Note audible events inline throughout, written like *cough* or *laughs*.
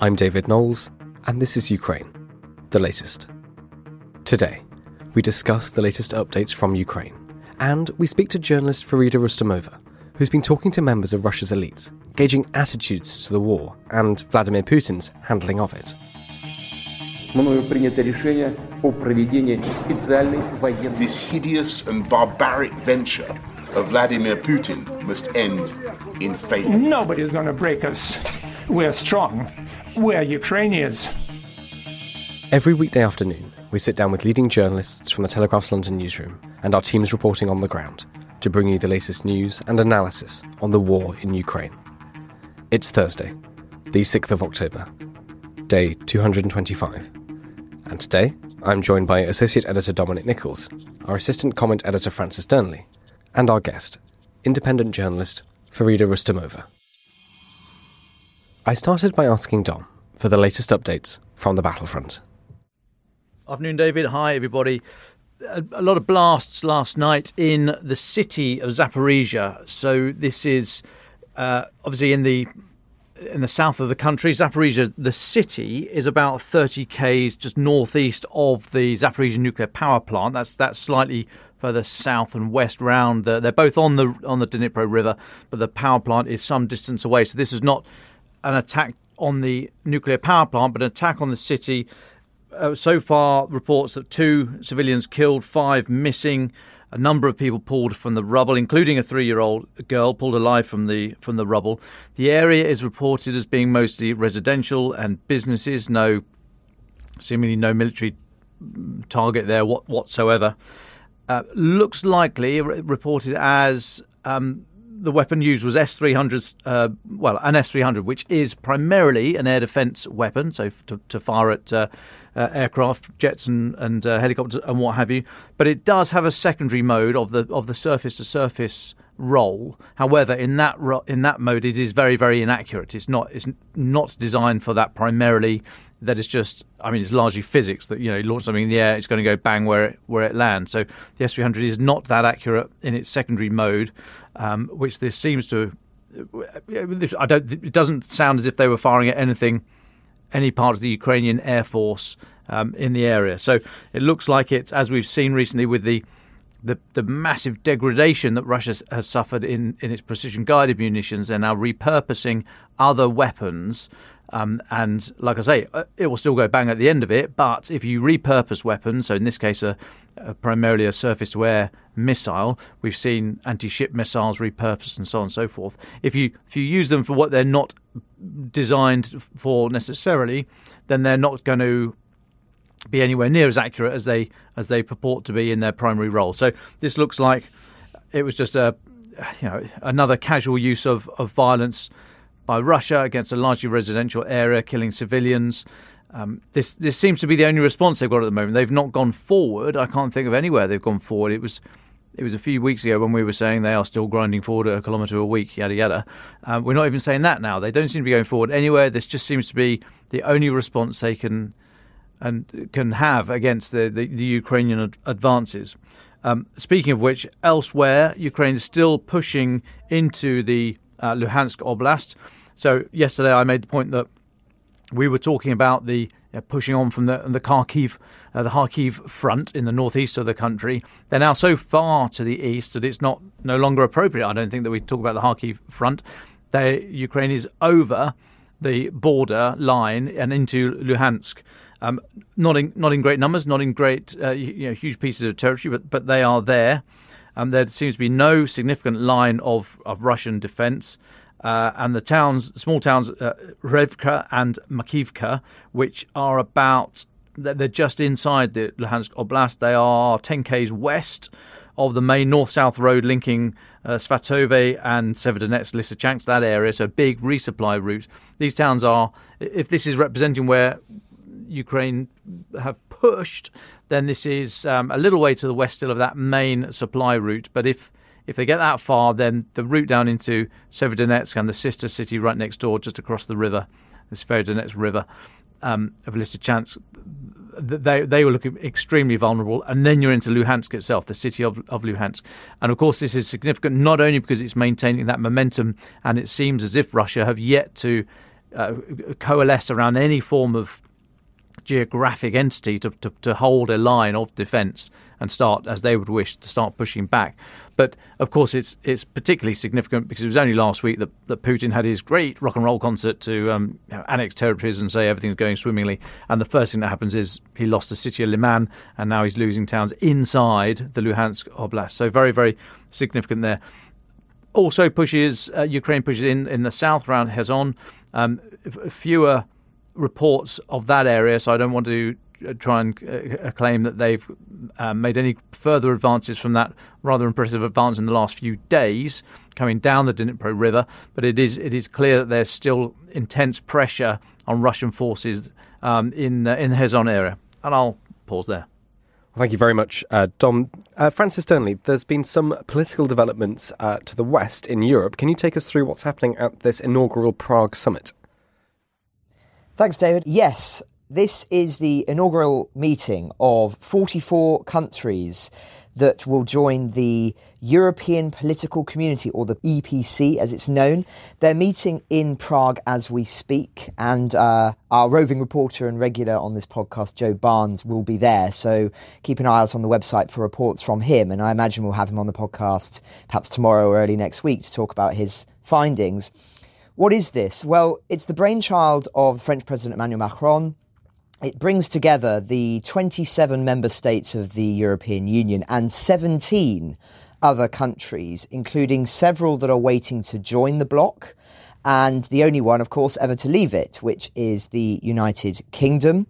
I'm David Knowles, and this is Ukraine, the latest. Today, we discuss the latest updates from Ukraine, and we speak to journalist Farida Roustamova, who's been talking to members of Russia's elites, gauging attitudes to the war and Vladimir Putin's handling of it. This hideous and barbaric venture of Vladimir Putin must end in failure. Nobody's going to break us. We're strong. We're Ukrainians. Every weekday afternoon, we sit down with leading journalists from the Telegraph's London newsroom and our teams reporting on the ground to bring you the latest news and analysis on the war in Ukraine. It's Thursday, the 6th of October, day 225. And today, I'm joined by Associate Editor Dominic Nicholls, our Assistant Comment Editor Francis Dearnley, and our guest, independent journalist Farida Roustamova. I started by asking Dom for the latest updates from the battlefront. Afternoon, David. Hi, everybody. A, a, lot of blasts last night in the city of Zaporizhzhia. So this is uh, obviously in the in the south of the country. Zaporizhzhia, the city, is about 30 k's just northeast of the Zaporizhzhia nuclear power plant. That's that's slightly further south and west round. The, they're both on the on the Dnipro River, but the power plant is some distance away. So this is not an attack on the nuclear power plant, but an attack on the city. Uh, so far, reports that two civilians killed, five missing, a number of people pulled from the rubble, including a three-year-old girl pulled alive from the from the rubble. The area is reported as being mostly residential and businesses. No, seemingly no military target there whatsoever. Uh, looks likely reported as um, the weapon used was S300, uh, well, an S300, which is primarily an air defence weapon, so to, to fire at uh, uh, aircraft, jets, and, and uh, helicopters, and what have you. But it does have a secondary mode of the of the surface to surface role. However, in that ro- in that mode, it is very very inaccurate. It's not it's not designed for that primarily. That is just, I mean, it's largely physics that you know, you launch something in the air, it's going to go bang where it where it lands. So the S300 is not that accurate in its secondary mode, um, which this seems to. I don't. It doesn't sound as if they were firing at anything, any part of the Ukrainian air force um, in the area. So it looks like it's as we've seen recently with the the, the massive degradation that Russia has suffered in, in its precision guided munitions. They're now repurposing other weapons. Um, and like I say, uh, it will still go bang at the end of it. But if you repurpose weapons, so in this case, a, a primarily a surface to air missile, we've seen anti ship missiles repurposed and so on and so forth. If you if you use them for what they're not designed for necessarily, then they're not going to be anywhere near as accurate as they as they purport to be in their primary role. So this looks like it was just a you know another casual use of, of violence by Russia against a largely residential area, killing civilians. Um, this this seems to be the only response they've got at the moment. They've not gone forward. I can't think of anywhere they've gone forward. It was it was a few weeks ago when we were saying they are still grinding forward at a kilometre a week, yada yada. Um, we're not even saying that now. They don't seem to be going forward anywhere. This just seems to be the only response they can and can have against the, the, the Ukrainian ad- advances. Um, speaking of which, elsewhere, Ukraine is still pushing into the uh, Luhansk Oblast. So, yesterday I made the point that we were talking about the uh, pushing on from the, the Kharkiv, uh, the Kharkiv front in the northeast of the country. They're now so far to the east that it's not no longer appropriate. I don't think that we talk about the Kharkiv front. They, Ukraine is over the border line and into Luhansk. Um, not in not in great numbers, not in great uh, you know huge pieces of territory, but but they are there. Um, there seems to be no significant line of of Russian defence. Uh, and the towns, small towns, uh, Revka and Makivka, which are about, they're just inside the Luhansk Oblast. They are 10 k's west of the main north-south road linking uh, Svatove and Severodonetsk, Lysychansk, that area. So big resupply route. These towns are, if this is representing where Ukraine have pushed, then this is um, a little way to the west still of that main supply route. But if if they get that far, then the route down into Severodonetsk and the sister city right next door, just across the river, the Severodonetsk River um, of Lysychansk, they they were looking extremely vulnerable. And then you're into Luhansk itself, the city of, of Luhansk. And of course, this is significant not only because it's maintaining that momentum, and it seems as if Russia have yet to uh, coalesce around any form of geographic entity to, to, to hold a line of defence and start, as they would wish, to start pushing back. But of course, it's it's particularly significant because it was only last week that, that Putin had his great rock and roll concert to um, you know, annex territories and say everything's going swimmingly. And the first thing that happens is he lost the city of Liman, and now he's losing towns inside the Luhansk Oblast. So very, very significant there also pushes uh, Ukraine pushes in in the south around Kherson. Um, fewer reports of that area, so I don't want to uh, try and uh, claim that they've uh, made any further advances from that rather impressive advance in the last few days coming down the Dnipro River. But it is it is clear that there's still intense pressure on Russian forces um, in uh, in the Kherson area. And I'll pause there. Well, thank you very much, uh, Dom. Uh, Francis Dearnley, there's been some political developments uh, to the west in Europe. Can you take us through what's happening at this inaugural Prague summit? Thanks, David. Yes, this is the inaugural meeting of 44 countries that will join the European Political Community, or the EPC as it's known. They're meeting in Prague as we speak, and uh, our roving reporter and regular on this podcast, Joe Barnes, will be there. So keep an eye out on the website for reports from him, and I imagine we'll have him on the podcast perhaps tomorrow or early next week to talk about his findings. What is this? Well, it's the brainchild of French President Emmanuel Macron. It brings together the 27 member states of the European Union and 17 other countries, including several that are waiting to join the bloc, and the only one, of course, ever to leave it, which is the United Kingdom.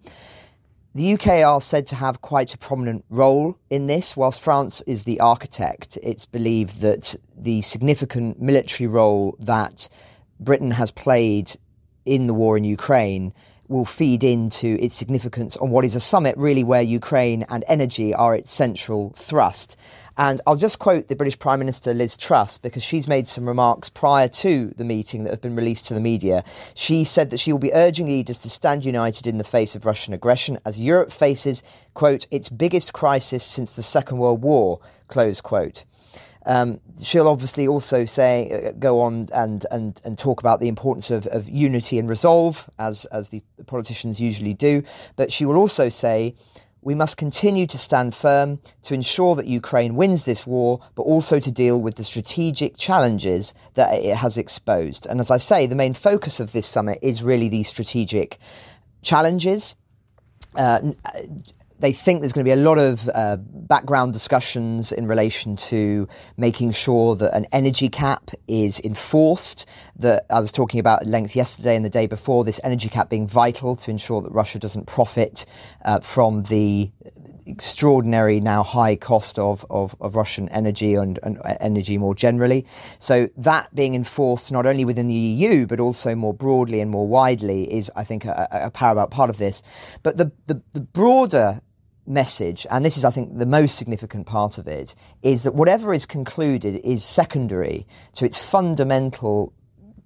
The UK are said to have quite a prominent role in this. Whilst France is the architect, it's believed that the significant military role that Britain has played in the war in Ukraine will feed into its significance on what is a summit really where Ukraine and energy are its central thrust. And I'll just quote the British Prime Minister Liz Truss because she's made some remarks prior to the meeting that have been released to the media. She said that she will be urging leaders to stand united in the face of Russian aggression as Europe faces, quote, its biggest crisis since the Second World War, close quote. Um, she'll obviously also say, uh, go on and, and, and talk about the importance of, of unity and resolve, as, as the politicians usually do. But she will also say, we must continue to stand firm to ensure that Ukraine wins this war, but also to deal with the strategic challenges that it has exposed. And as I say, the main focus of this summit is really these strategic challenges. Uh, they think there's going to be a lot of uh, background discussions in relation to making sure that an energy cap is enforced. That I was talking about at length yesterday and the day before, this energy cap being vital to ensure that Russia doesn't profit uh, from the extraordinary now high cost of, of, of Russian energy and, and, uh, energy more generally. So that being enforced not only within the EU but also more broadly and more widely is, I think, a, a paramount part of this. But the, the, the broader message, and this is, I think, the most significant part of it, is that whatever is concluded is secondary to its fundamental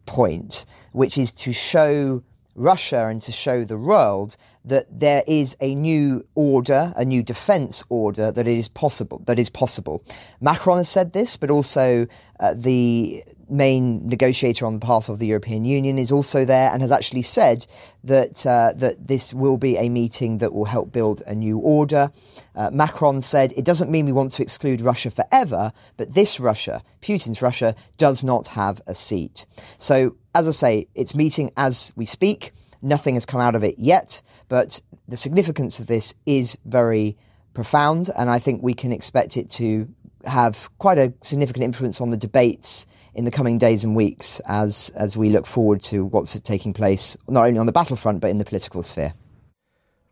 point, which is to show Russia and to show the world that there is a new order, a new defence order that it is possible. That is possible. Macron has said this, but also uh, the main negotiator on behalf of the European Union is also there and has actually said that uh, that this will be a meeting that will help build a new order. Uh, Macron said it doesn't mean we want to exclude Russia forever, but this Russia, Putin's Russia, does not have a seat. So, as I say, it's meeting as we speak. Nothing has come out of it yet, but the significance of this is very profound, and I think we can expect it to have quite a significant influence on the debates in the coming days and weeks as as we look forward to what's taking place not only on the battlefront but in the political sphere.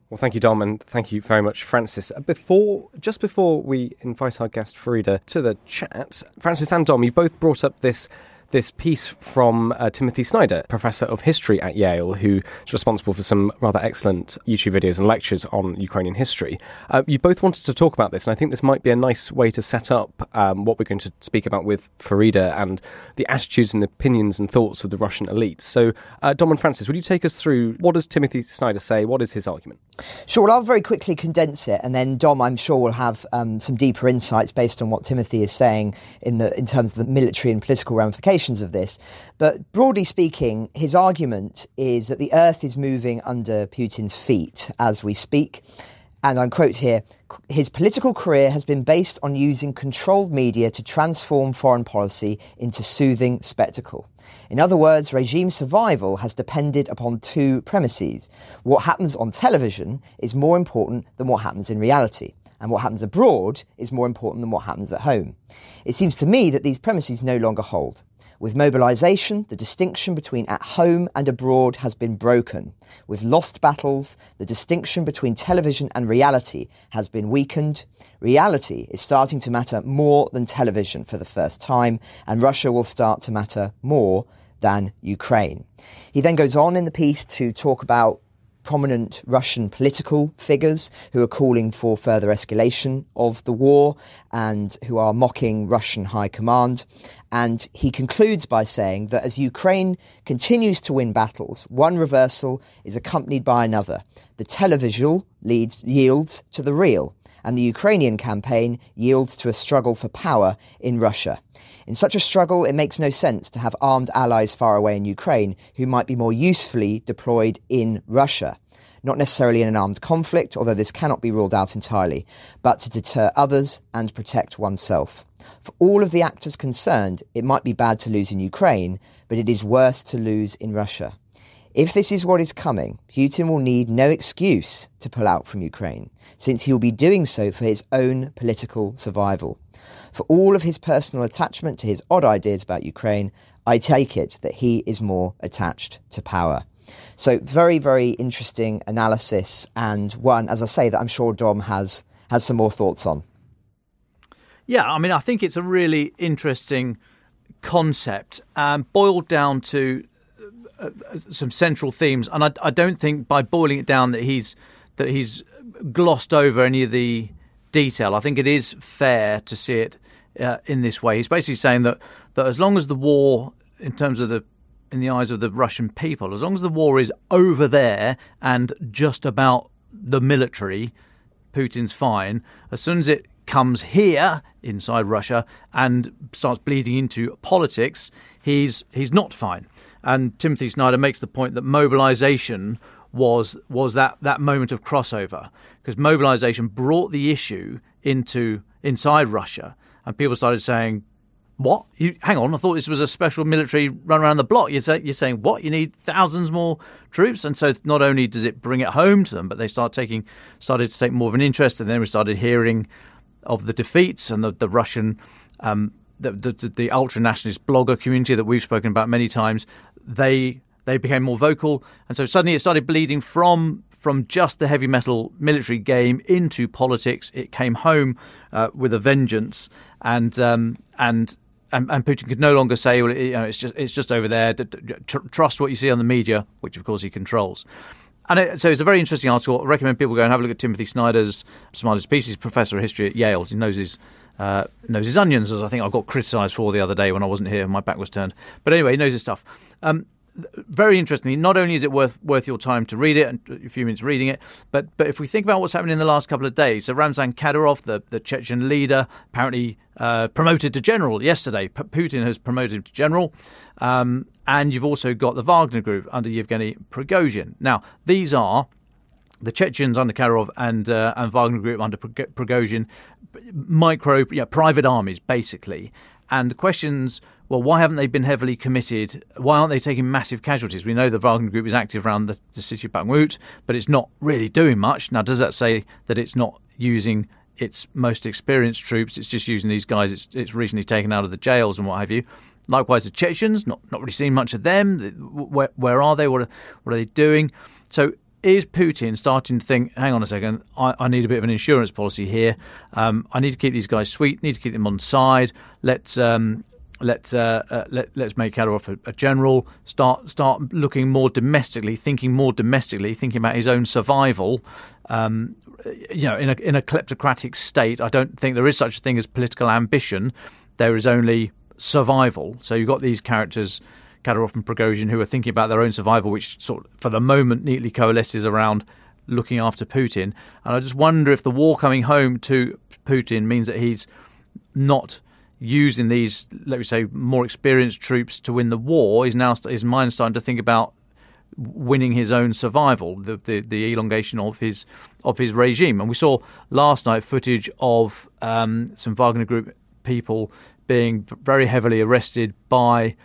Well, thank you, Dom, and thank you very much, Francis. Uh, before, just before we invite our guest Farida to the chat, Francis and Dom, you both brought up this this piece from uh, Timothy Snyder, professor of history at Yale, who is responsible for some rather excellent YouTube videos and lectures on Ukrainian history. Uh, you both wanted to talk about this, and I think this might be a nice way to set up um, what we're going to speak about with Farida and the attitudes and opinions and thoughts of the Russian elite. So, uh, Dom and Francis, would you take us through what does Timothy Snyder say? What is his argument? Sure, well, I'll very quickly condense it, and then Dom, I'm sure, will have um, some deeper insights based on what Timothy is saying in the in terms of the military and political ramifications of this. But broadly speaking, his argument is that the earth is moving under Putin's feet as we speak. And I quote here his political career has been based on using controlled media to transform foreign policy into soothing spectacle. In other words, regime survival has depended upon two premises. What happens on television is more important than what happens in reality, and what happens abroad is more important than what happens at home. It seems to me that these premises no longer hold. With mobilisation, the distinction between at home and abroad has been broken. With lost battles, the distinction between television and reality has been weakened. Reality is starting to matter more than television for the first time, and Russia will start to matter more than Ukraine. He then goes on in the piece to talk about prominent Russian political figures who are calling for further escalation of the war and who are mocking Russian high command. And he concludes by saying that as Ukraine continues to win battles, one reversal is accompanied by another. The televisual leads, yields to the real, and the Ukrainian campaign yields to a struggle for power in Russia. In such a struggle, it makes no sense to have armed allies far away in Ukraine who might be more usefully deployed in Russia. Not necessarily in an armed conflict, although this cannot be ruled out entirely, but to deter others and protect oneself. For all of the actors concerned, it might be bad to lose in Ukraine, but it is worse to lose in Russia. If this is what is coming, Putin will need no excuse to pull out from Ukraine, since he will be doing so for his own political survival. For all of his personal attachment to his odd ideas about Ukraine, I take it that he is more attached to power. So, very, very interesting analysis, and one, as I say, that I'm sure Dom has has some more thoughts on. Yeah, I mean, I think it's a really interesting concept, um, boiled down to some central themes, and I, I, don't think by boiling it down that he's that he's glossed over any of the detail. I think it is fair to see it uh, in this way. He's basically saying that that as long as the war, in terms of the in the eyes of the Russian people, as long as the war is over there and just about the military, Putin's fine. As soon as it comes here inside Russia and starts bleeding into politics, he's he's not fine. And Timothy Snyder makes the point that mobilization was was that that moment of crossover because mobilization brought the issue into inside Russia and people started saying, "What? You hang on? I thought this was a special military run around the block." You're, say, you're saying what? You need thousands more troops, and so not only does it bring it home to them, but they start taking started to take more of an interest, and then we started hearing of the defeats and the, the Russian. Um, the, the, the ultra nationalist blogger community that we've spoken about many times, they they became more vocal, and so suddenly it started bleeding from from just the heavy metal military game into politics. It came home uh, with a vengeance, and um, and. And, and, Putin could no longer say, "Well, you know, it's just it's just over there. Trust what you see on the media, which of course he controls." And it, so it's a very interesting article. I recommend people go and have a look at Timothy Snyder's smartest piece. He's professor of history at Yale. He knows his uh, knows his onions, as I think I got criticised for the other day when I wasn't here. and My back was turned. But anyway, he knows his stuff. Um, very interestingly, not only is it worth worth your time to read it and a few minutes reading it, but but if we think about what's happened in the last couple of days, so Ramzan Kadyrov, the, the Chechen leader, apparently uh, promoted to general yesterday. P- Putin has promoted him to general, um, and you've also got the Wagner Group under Yevgeny Prigozhin. Now these are the Chechens under Kadyrov and uh, and Wagner Group under Prigozhin, micro, yeah, private armies basically, and the questions well, why haven't they been heavily committed? Why aren't they taking massive casualties? We know the Wagner Group is active around the, the city of Bakhmut, but it's not really doing much. Now, does that say that it's not using its most experienced troops? It's just using these guys it's, it's recently taken out of the jails and what have you. Likewise, the Chechens, not not really seen much of them. Where, where are they? What are, what are they doing? So is Putin starting to think, hang on a second, I, I need a bit of an insurance policy here. Um, I need to keep these guys sweet, need to keep them on side. Let's um, let's uh, uh, let, let's make Kadyrov a, a, general. Start start looking more domestically, thinking more domestically, thinking about his own survival. Um, you know, in a in a kleptocratic state, I don't think there is such a thing as political ambition. There is only survival. So you've got these characters, Kadyrov and Prigozhin, who are thinking about their own survival, which sort of, for the moment neatly coalesces around looking after Putin. And I just wonder if the war coming home to Putin means that he's not using these, let me say, more experienced troops to win the war, is now his mind starting to think about winning his own survival, the, the, the elongation of his of his regime. And we saw last night footage of um, some Wagner Group people being very heavily arrested by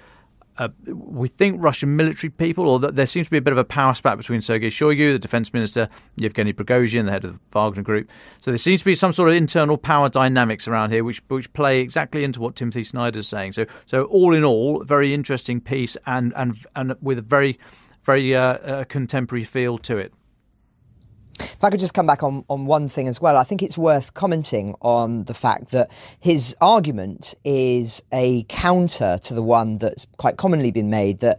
uh, we think Russian military people, or there seems to be a bit of a power spat between Sergei Shoigu, the defense minister, Yevgeny Prigozhin, the head of the Wagner Group. So there seems to be some sort of internal power dynamics around here, which which play exactly into what Timothy Snyder is saying. So so all in all, very interesting piece, and and and with a very very uh, uh, contemporary feel to it. If I could just come back on, on one thing as well, I think it's worth commenting on the fact that his argument is a counter to the one that's quite commonly been made that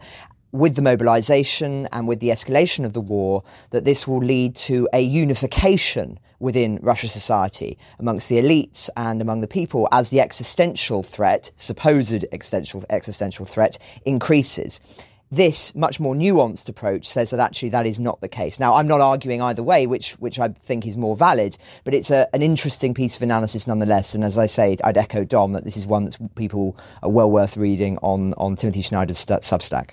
with the mobilization and with the escalation of the war, that this will lead to a unification within Russian society amongst the elites and among the people as the existential threat, supposed existential, existential threat, increases. This much more nuanced approach says that actually that is not the case. Now, I'm not arguing either way, which which I think is more valid, but it's a, an interesting piece of analysis nonetheless. And as I say, I'd echo Dom that this is one that people are well worth reading on on Timothy Snyder's Substack.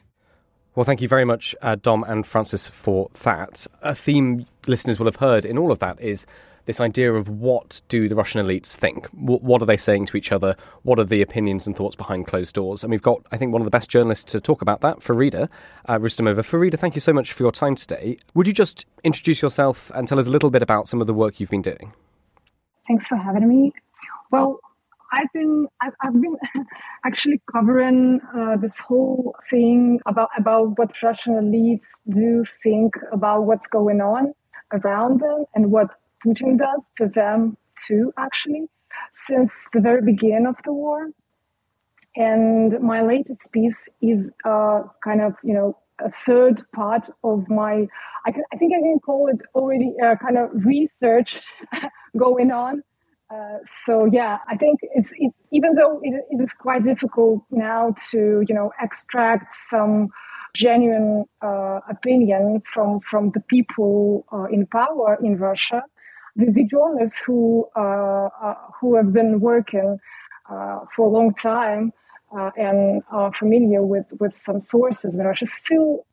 Well, thank you very much, uh, Dom and Francis, for that. A theme listeners will have heard in all of that is this idea of what do the Russian elites think? What are they saying to each other? What are the opinions and thoughts behind closed doors? And we've got, I think, one of the best journalists to talk about that, Farida uh, Roustamova. Farida, thank you so much for your time today. Would you just introduce yourself and tell us a little bit about some of the work you've been doing? Thanks for having me. Well, I've been I've, I've been *laughs* actually covering uh, this whole thing about about what Russian elites do think about what's going on around them and what Putin does to them too, actually, since the very beginning of the war. And my latest piece is uh, kind of, you know, a third part of my, I, can, I think I can call it already uh, kind of research *laughs* going on. Uh, so yeah, I think it's it, even though it, it is quite difficult now to you know extract some genuine uh, opinion from from the people uh, in power in Russia the, the journalists who uh, uh, who have been working uh, for a long time and are familiar with, with some sources in Russia still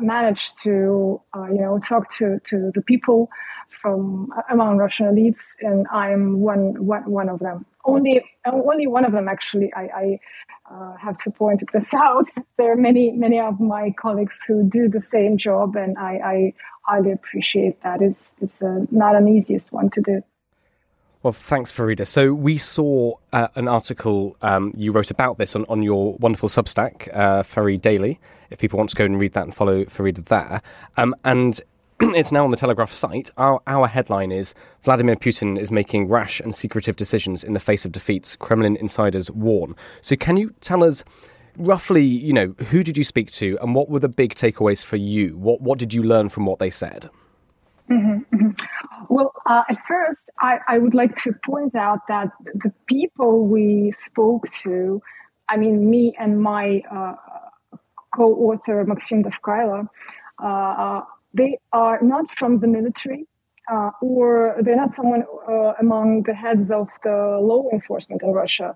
manage to you know talk to, to the people from among Russian elites, and I'm one one, one of them. Only only one of them actually. I, I uh, have to point this *laughs* out. There are many many of my colleagues who do the same job, and I, I highly appreciate that. It's it's a, not an easiest one to do. Well, thanks, Farida. So we saw uh, an article um, you wrote about this on, on your wonderful Substack, uh, Faridaily. If people want to go and read that and follow Farida there, um, and *clears throat* it's now on the Telegraph site. Our, our headline is Vladimir Putin is making rash and secretive decisions in the face of defeats. Kremlin insiders warn. So, can you tell us? Roughly, you know, who did you speak to, and what were the big takeaways for you? What what did you learn from what they said? Mm-hmm, mm-hmm. Well, uh, at first, I, I, would like to point out that the people we spoke to, I mean, me and my uh, co-author Maxim Tovkaylo, uh, uh, they are not from the military. Uh, or they're not someone uh, among the heads of the law enforcement in Russia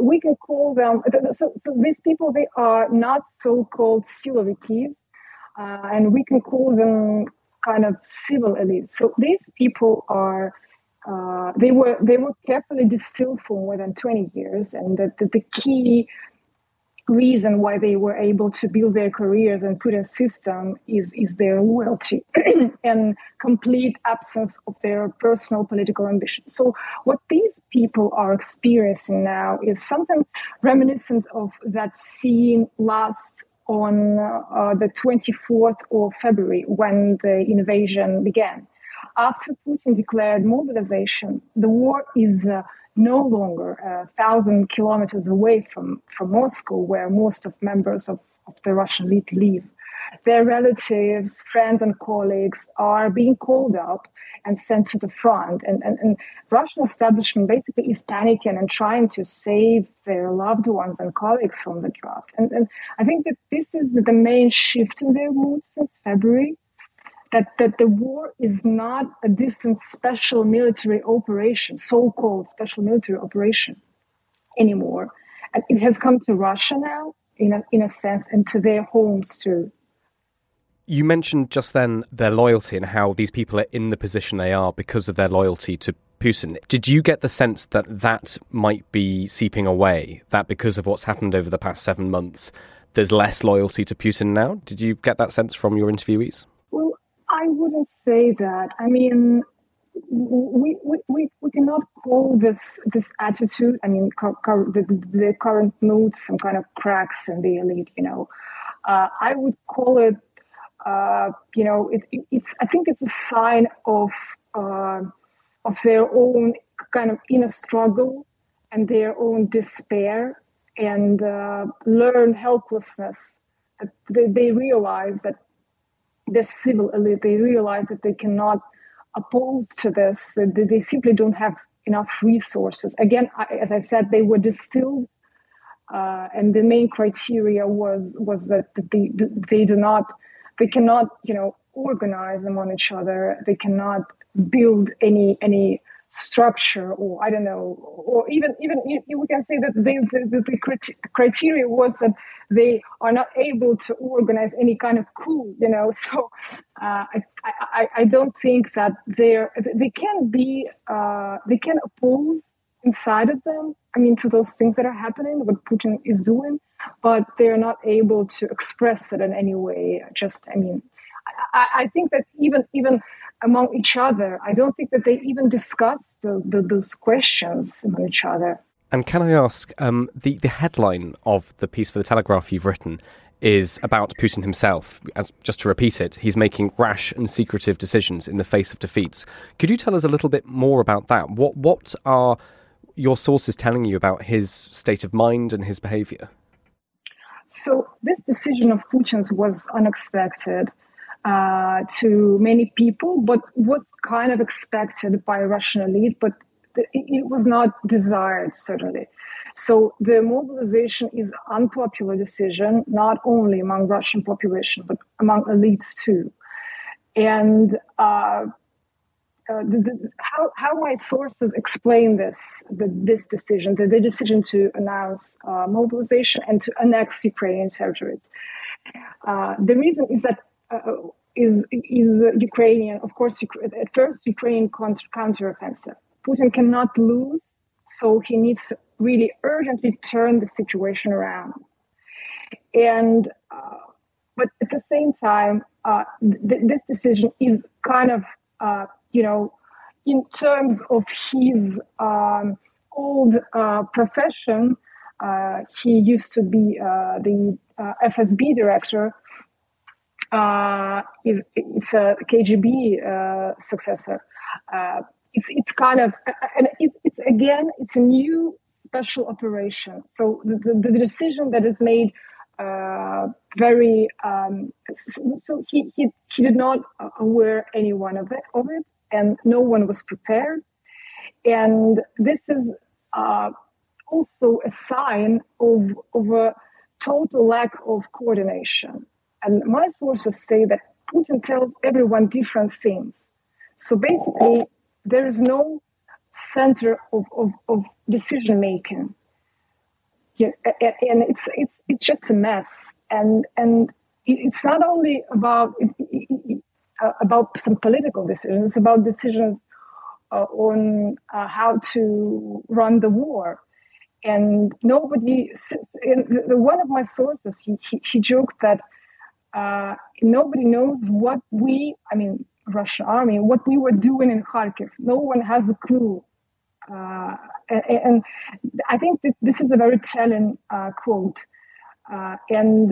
we can call them so, so these people they are not so-called silovikis uh, and we can call them kind of civil elites. so these people are uh, they were they were carefully distilled for more than 20 years, and that the, the key reason why they were able to build their careers and put a system is is their loyalty *clears throat* and complete absence of their personal political ambition. So what these people are experiencing now is something reminiscent of that scene last on uh, the 24th of February when the invasion began. After Putin declared mobilization, the war is uh, no longer a thousand kilometers away from, from Moscow, where most of members of, of the Russian elite live. Their relatives, friends, and colleagues are being called up and sent to the front. And, and, and Russian establishment basically is panicking and trying to save their loved ones and colleagues from the draft. And, and I think that this is the main shift in their mood since February that, that the war is not a distant special military operation, so called special military operation anymore. And it has come to Russia now, in a, in a sense, and to their homes too. You mentioned just then their loyalty and how these people are in the position they are because of their loyalty to Putin. Did you get the sense that that might be seeping away? That because of what's happened over the past seven months, there's less loyalty to Putin now? Did you get that sense from your interviewees? I wouldn't say that. I mean, we, we, we, we cannot call this this attitude. I mean, the, the current mood some kind of cracks in the elite. You know, uh, I would call it. Uh, you know, it, it, it's. I think it's a sign of uh, of their own kind of inner struggle and their own despair and uh, learned helplessness. They, they realize that the civil elite, they realize that they cannot oppose to this, that they simply don't have enough resources. Again, as I said, they were distilled, uh, and the main criteria was was that they they do not, they cannot, you know, organize among each other. They cannot build any any structure or I don't know, or even even we can say that they, the, the, criteria was that they are not able to organize any kind of coup, you know. *laughs* So uh, I, I, I don't think that they're they can be uh, they can oppose inside of them. I mean, to those things that are happening, what Putin is doing, but they're not able to express it in any way. Just I mean, I, I think that even even among each other. I don't think that they even discuss the, the, those questions among each other. And can I ask, um, the, the headline of the piece for the Telegraph you've written is about Putin himself. As just to repeat it, he's making rash and secretive decisions in the face of defeats. Could you tell us a little bit more about that? What what are your sources telling you about his state of mind and his behaviour? So this decision of Putin's was unexpected uh, to many people, but was kind of expected by Russian elite, but it was not desired certainly. So the mobilization is unpopular decision, not only among Russian population, but among elites too. And uh, uh, the, the, how, how my sources explain this the, this decision, the, the decision to announce uh, mobilization and to annex Ukrainian territories. Uh, the reason is that uh, is is Ukrainian. Of course, at first Ukraine counter counteroffensive. Putin cannot lose, so he needs to really urgently turn the situation around. And uh, but at the same time, uh, th- this decision is kind of uh, you know in terms of his um, old uh, profession. Uh, he used to be uh, the FSB director uh, is it's a KGB uh, successor. Uh, it's it's kind of and it's, it's again it's a new special operation. So the, the, the decision that is made uh, very um, so, so, he, he he did not aware anyone of it of it, and no one was prepared. And this is uh, also a sign of of a total lack of coordination. And my sources say that Putin tells everyone different things. So basically, there is no center of, of, of decision making. Yeah, and it's it's it's just a mess. And and it's not only about uh, about some political decisions. It's about decisions uh, on uh, how to run the war. And nobody, one of my sources, he, he, he joked that uh, nobody knows what we, I mean, Russian army, what we were doing in Kharkiv. No one has a clue. Uh, and, I think this is a very telling uh, quote. Uh, and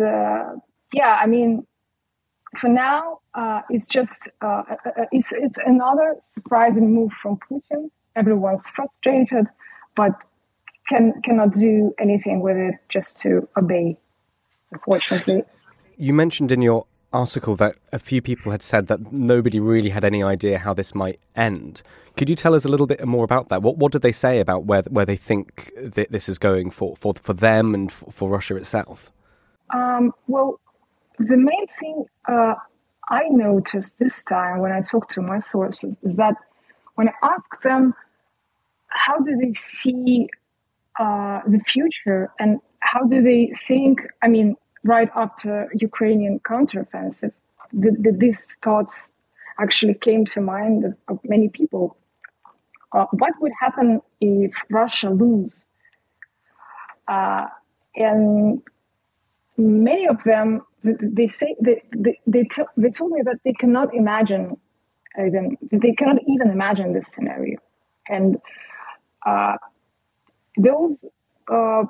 yeah, I mean, for now, uh, it's just uh, uh, uh, it's it's another surprising move from Putin. Everyone's frustrated, but can cannot do anything with it just to obey. Unfortunately, you mentioned in your article that a few people had said that nobody really had any idea how this might end. Could you tell us a little bit more about that? What what did they say about where where they think that this is going for for for them and for, for Russia itself? Um, well, the main thing uh, I noticed this time when I talked to my sources is that when I asked them how do they see uh, the future and how do they think, I mean, right after Ukrainian counteroffensive, the, the, these thoughts actually came to mind of, of many people. Uh, what would happen if Russia lose? Uh, and many of them they say they they they, t- they told me that they cannot imagine even they cannot even imagine this scenario and uh, those uh,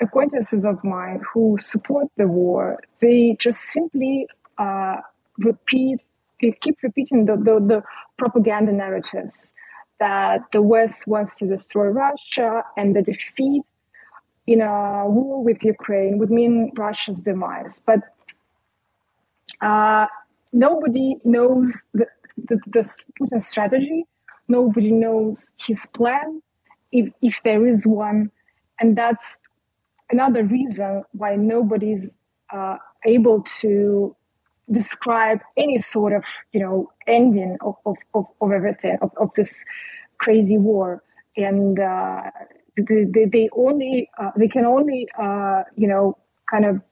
acquaintances of mine who support the war they just simply uh, repeat they keep repeating the, the, the propaganda narratives that the west wants to destroy russia and the defeat in a war with Ukraine would mean Russia's demise. But uh, nobody knows the, the, the Putin strategy. Nobody knows his plan, if, if there is one. And that's another reason why nobody's uh, able to describe any sort of, you know, ending of, of, of, of everything, of, of this crazy war. And uh, they, they, only, uh, they can only, uh, you know, kind of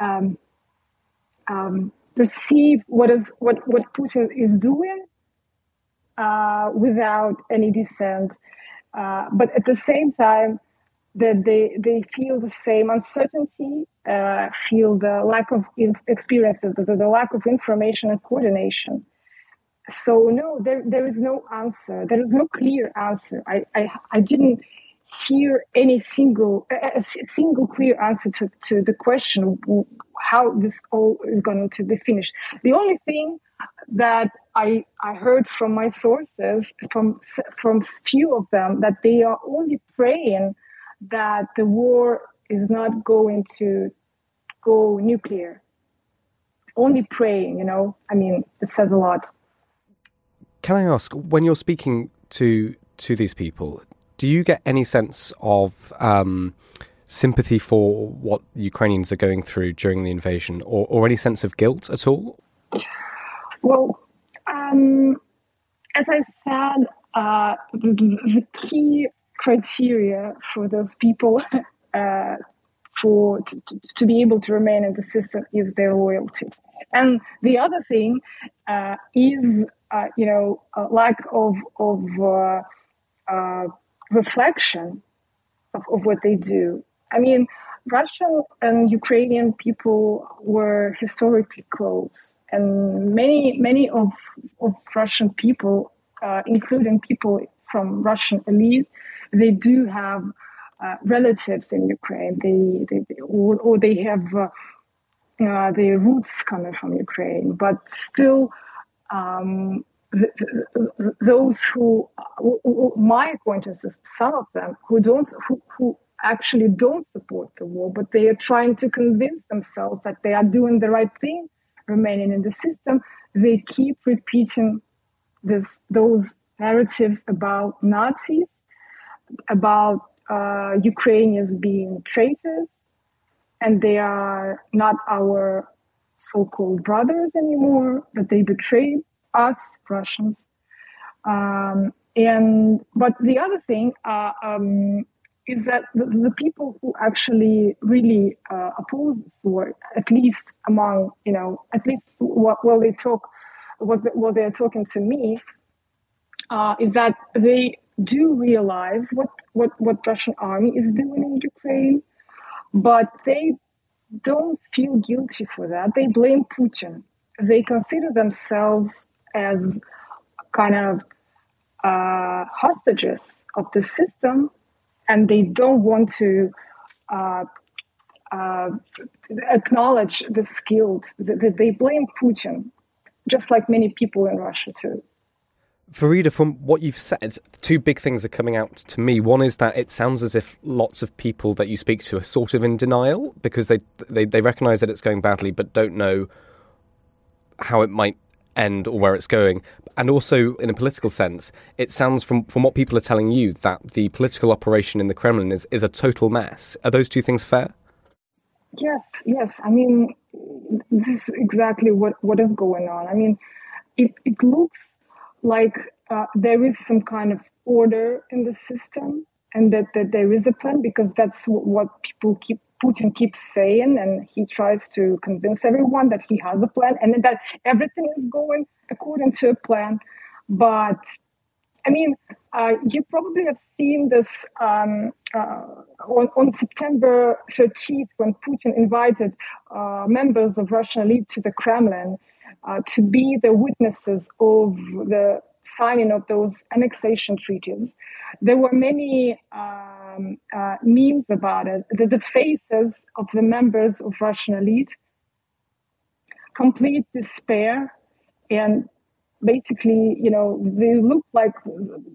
um, um, perceive what is what what Putin is doing uh, without any dissent, uh, but at the same time that they they feel the same uncertainty, uh, feel the lack of experience, the, the, the, lack of information and coordination. So no, there there is no answer. There is no clear answer. I I, I didn't hear any single a single clear answer to, to the question how this all is going to be finished. The only thing that I I heard from my sources from from few of them that they are only praying that the war is not going to go nuclear. Only praying, you know. I mean, it says a lot. Can I ask when you're speaking to to these people, do you get any sense of um, sympathy for what Ukrainians are going through during the invasion, or, or any sense of guilt at all? Well, um, as I said, uh, the, the, key criteria for those people *laughs* uh, for to, to, be able to remain in the system is their loyalty. And the other thing uh, is, uh, you know, a lack of of uh, uh, reflection of, of what they do. I mean, Russian and Ukrainian people were historically close, and many many of of Russian people, uh, including people from Russian elite, they do have uh, relatives in Ukraine. They, they, they or, or, they have uh, uh their roots coming from Ukraine, but still. Um, those who, my acquaintances, some of them who don't, who, who actually don't support the war, but they are trying to convince themselves that they are doing the right thing, remaining in the system. They keep repeating this, those narratives about Nazis, about uh, Ukrainians being traitors, and they are not our so-called brothers anymore. That they betrayed us Russians. Um, and but the other thing uh, um, is that the, the, people who actually really uh, oppose this war, at least among you know, at least what while they talk, what, what they're talking to me, uh, is that they do realize what, what, what Russian army is doing in Ukraine, but they don't feel guilty for that. They blame Putin. They consider themselves as kind of uh, hostages of the system, and they don't want to uh, uh, acknowledge the skilled. They blame Putin, just like many people in Russia too. Farida, from what you've said, two big things are coming out to me. One is that it sounds as if lots of people that you speak to are sort of in denial because they they, they recognise that it's going badly but don't know how it might end or where it's going. And also, in a political sense, it sounds from, from what people are telling you that the political operation in the Kremlin is, is a total mess. Are those two things fair? Yes, yes. I mean, this is exactly what, what is going on. I mean, it, it looks like uh, there is some kind of order in the system and that, that there is a plan because that's what people keep Putin keeps saying, and he tries to convince everyone that he has a plan and that everything is going according to a plan. But I mean, uh, you probably have seen this um, uh, on, on, September 13th when Putin invited uh, members of Russian elite to the Kremlin uh, to be the witnesses of the signing of those annexation treaties. There were many um, uh, memes about it. The, the faces of the members of Russian elite, complete despair, and basically, you know, they look like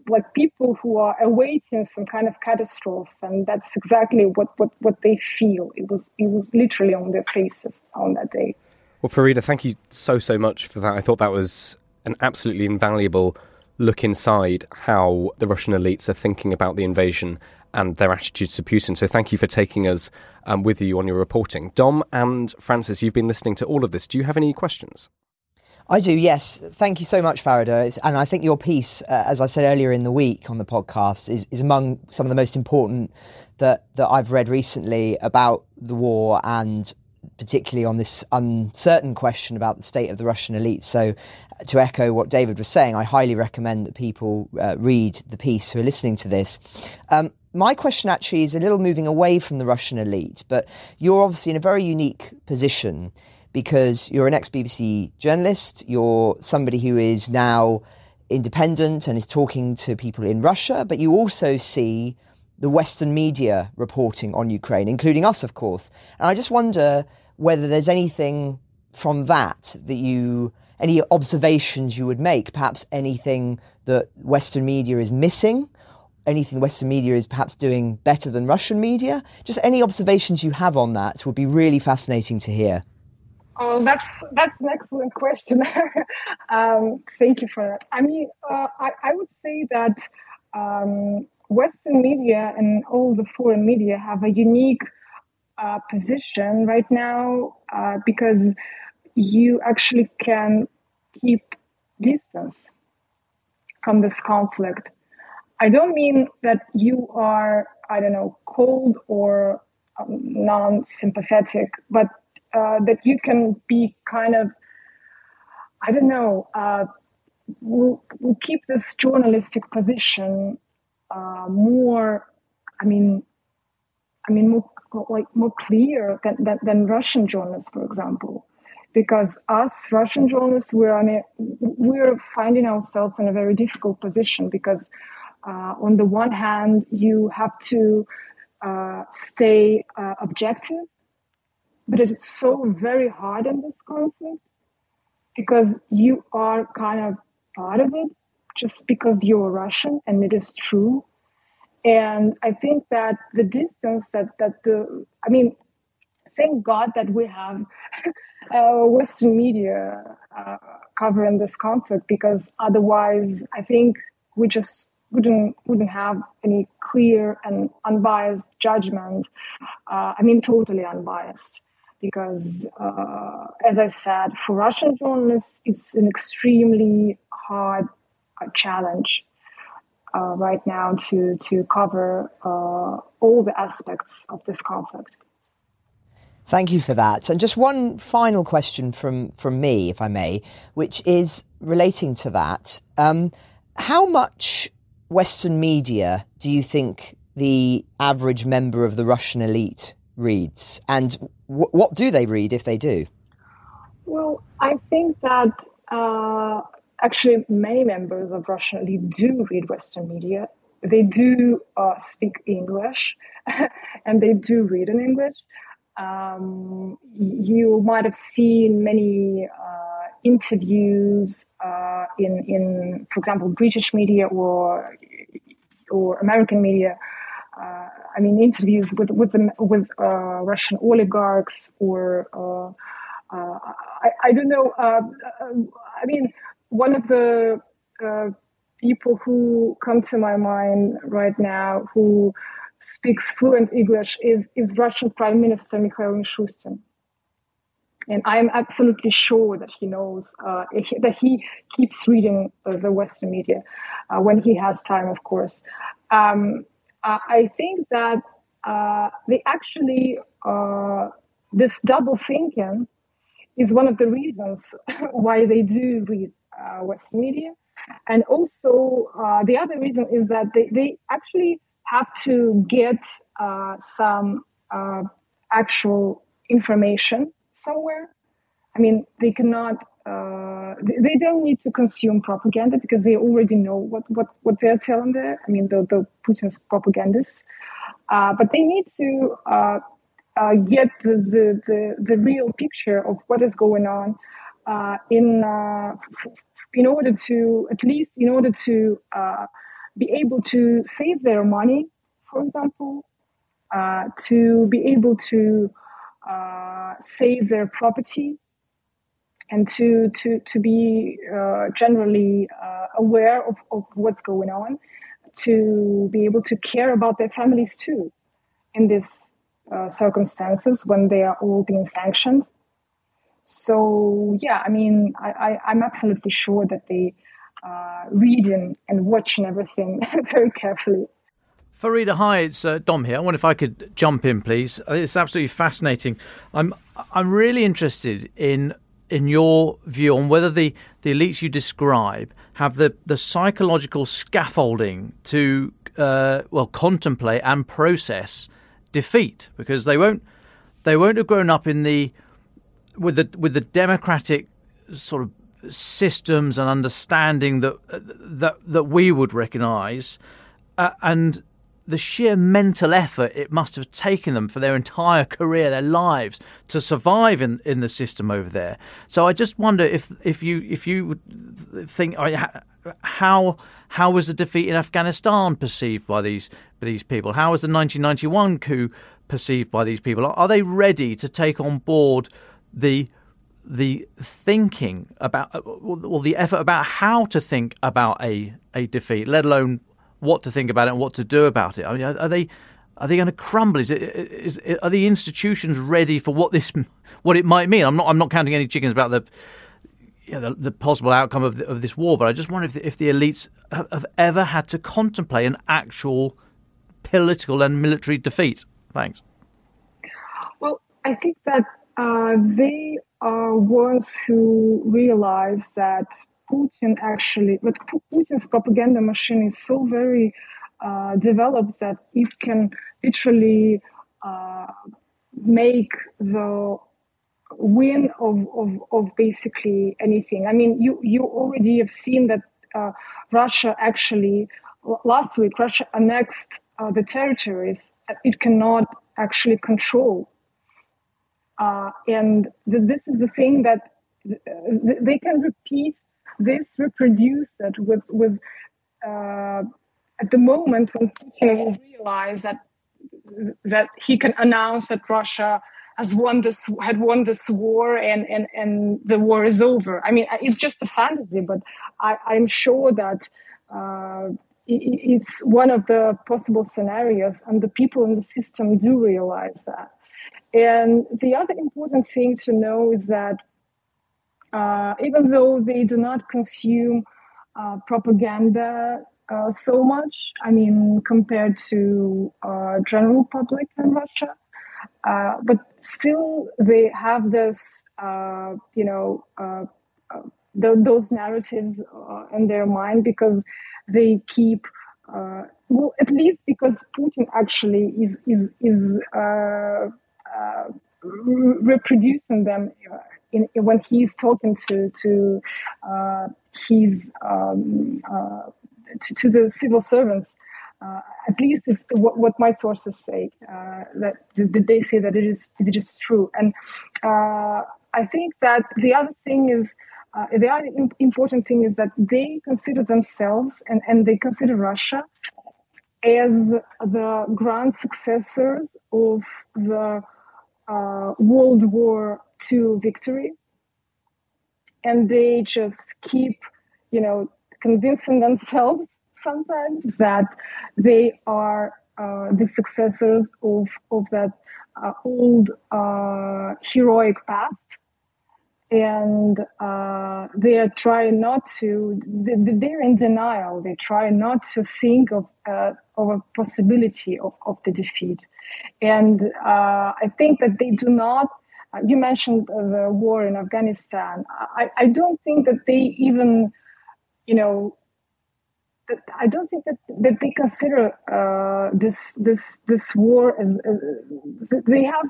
like people who are awaiting some kind of catastrophe, and that's exactly what what what they feel. It was it was literally on their faces on that day. Well, Farida, thank you so so much for that. I thought that was an absolutely invaluable look inside how the Russian elites are thinking about the invasion and their attitudes to Putin. So thank you for taking us um, with you on your reporting. Dom and Francis, you've been listening to all of this. Do you have any questions? I do, yes. Thank you so much, Farida. And I think your piece, uh, as I said earlier in the week on the podcast, is, is among some of the most important that, that I've read recently about the war and particularly on this uncertain question about the state of the Russian elite. So, uh, to echo what David was saying, I highly recommend that people uh, read the piece who are listening to this. Um, my question actually is a little moving away from the Russian elite, but you're obviously in a very unique position because you're an ex BBC journalist, you're somebody who is now independent and is talking to people in Russia, but you also see the Western media reporting on Ukraine, including us, of course. And I just wonder whether there's anything from that that you, any observations you would make, perhaps anything that Western media is missing, anything Western media is perhaps doing better than Russian media. Just any observations you have on that would be really fascinating to hear. Oh, that's that's an excellent question. *laughs* um, thank you for that. I mean, uh, I, I, would say that um, Western media and all the foreign media have a unique uh, position right now uh, because you actually can keep distance from this conflict. I don't mean that you are, I don't know, cold or um, non sympathetic, but uh, that you can be kind of, I don't know, uh, we'll, we'll keep this journalistic position uh, more, I mean, I mean, more, like more clear than, than, than, Russian journalists, for example, because us Russian journalists we're on a, we're finding ourselves in a very difficult position because uh, on the one hand you have to uh, stay uh, objective, but it's so very hard in this conflict because you are kind of part of it just because you're Russian, and it is true. And I think that the distance that that the I mean, thank God that we have *laughs* uh, Western media uh, covering this conflict because otherwise, I think we just wouldn't wouldn't have any clear and unbiased judgment. Uh, I mean, totally unbiased because, uh, as I said, for Russian journalists, it's an extremely hard a challenge uh, right now to to cover uh, all the aspects of this conflict. Thank you for that. And just one final question from from me, if I may, which is relating to that. Um, how much Western media do you think the average member of the Russian elite reads? And w- what do they read if they do? Well, I think that uh, actually many members of Russian elite do read Western media. They do uh, speak English *laughs* and they do read in English. Um, you might have seen many uh, interviews uh, in, in, for example, British media or or American media. Uh, I mean, interviews with with the, with uh, Russian oligarchs or uh, I, I, don't know. I mean, one of the people who come to my mind right now who speaks fluent English is, is Russian Prime Minister Mikhail Mishustin. And I'm absolutely sure that he knows, uh, that he keeps reading uh, the Western media uh, when he has time, of course. Um, I think that uh, they actually, uh, this double thinking is one of the reasons *laughs* why they do read uh, Western media. And also, the other reason is that they, they actually have to get uh, some uh, actual information somewhere. I mean, they cannot. Uh, they don't need to consume propaganda because they already know what, what, what they're telling there. I mean, the, the Putin's propagandists. Uh, but they need to uh, uh, get the, the, the, the, real picture of what is going on in in order to at least in order to be able to save their money, for example, uh, to be able to uh, save their property, and to to to be uh, generally uh, aware of, of what's going on, to be able to care about their families too, in these uh, circumstances when they are all being sanctioned. So yeah, I mean, I, I, I'm absolutely sure that they uh, reading and watching everything *laughs* very carefully. Farida, hi, it's uh, Dom here. I wonder if I could jump in, please. Uh, it's absolutely fascinating. I'm I'm really interested in in your view on whether the, the elites you describe have the, the psychological scaffolding to uh, well contemplate and process defeat because they won't they won't have grown up in the with the with the democratic sort of systems and understanding that that that we would recognise, uh, and the sheer mental effort it must have taken them for their entire career, their lives, to survive in, in the system over there. So I just wonder if if you if you think how how was the defeat in Afghanistan perceived by these by these people? How was the 1991 coup perceived by these people? Are they ready to take on board the the thinking about uh, or the effort about how to think about a a defeat, let alone what to think about it and what to do about it. I mean, are they are they going to crumble? Is it is are the institutions ready for what this *laughs* what it might mean? I'm not I'm not counting any chickens about the the, the, possible outcome of the, of this war, but I just wonder if the, if the elites have, have ever had to contemplate an actual political and military defeat. Thanks. Well, I think that uh, they are ones who realize that Putin actually, but Putin's propaganda machine is so very uh, developed that it can literally uh, make the win of, of, of basically anything. I mean, you, you already have seen that uh, Russia actually, last week, Russia annexed uh, the territories it cannot actually control uh, and th- this is the thing that th- they can repeat this, reproduce it with with uh, at the moment when Putin will realize that that he can announce that Russia has won this had won this war and and and the war is over. I mean, it's just a fantasy, but I, I'm sure that. Uh, it's one of the possible scenarios, and the people in the system do realize that. And the other important thing to know is that uh, even though they do not consume uh, propaganda uh, so much, I mean, compared to uh, general public in Russia, uh, but still they have this, uh, you know, the, those narratives in their mind because they keep well, at least because Putin actually is is is uh, uh, reproducing them uh, in, when he's talking to to uh, his um, uh, to, to, the civil servants. at least it's what, what, my sources say that, that they say that it is it is true, and I think that the other thing is. Uh, the other important thing is that they consider themselves and, and they consider Russia as the grand successors of the uh, World War II victory. And they just keep, you know, convincing themselves *laughs* sometimes that they are uh, the successors of, of that uh, old uh, heroic past. And uh, they are trying not to they're in denial. They try not to think of, uh, of a possibility of, of the defeat and uh, i think that they do not uh, you mentioned the war in afghanistan I, I don't think that they even you know I don't think that, that they consider uh, this this this war as uh, they have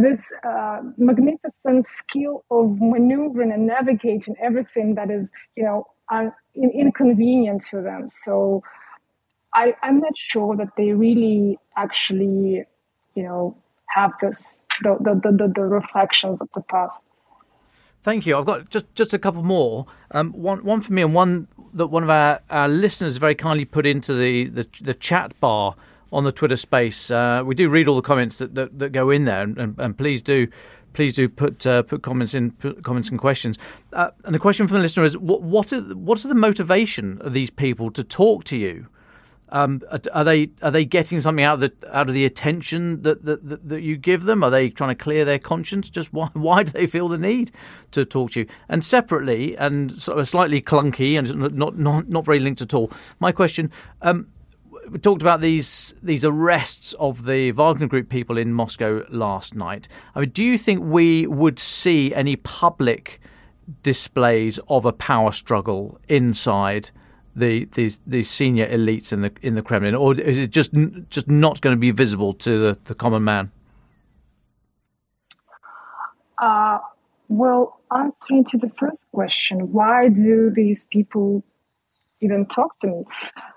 this uh, magnificent skill of maneuvering and navigating everything that is, you know, inconvenient to them. So I, I'm not sure that they really actually, you know, have this the the, the, the reflections of the past. Thank you. I've got just just a couple more. Um, one one for me and one that one of our, our listeners very kindly put into the, the, the chat bar on the Twitter space. Uh, we do read all the comments that, that, that go in there, and, and, and, please do please do put uh, put comments in put comments and questions. Uh, and the question from the listener is: what what are what's the motivation of these people to talk to you? Um, are they are they getting something out of the out of the attention that, that that you give them? Are they trying to clear their conscience? Just why *laughs* why do they feel the need to talk to you? And separately, and sort of slightly clunky and not not not very linked at all. My question. Um, we talked about these these arrests of the Wagner Group people in Moscow last night. I mean, do you think we would see any public displays of a power struggle inside the the, the senior elites in the in the Kremlin, or is it just just not going to be visible to the, the common man? Uh, well, answering to the first question, why do these people even talk to me.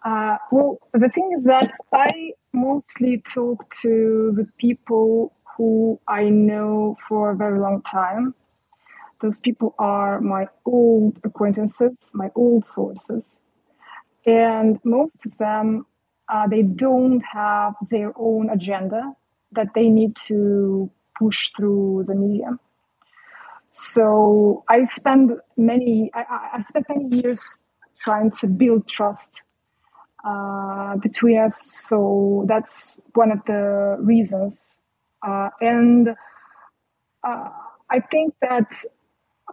Uh, well, the thing is that I mostly talk to the people who I know for a very long time. Those people are my old acquaintances, my old sources. And most of them, uh, they don't have their own agenda that they need to push through the media. So I spend many, I, I spent many years trying to build trust uh, between us. So that's one of the reasons. Uh, and uh, I think that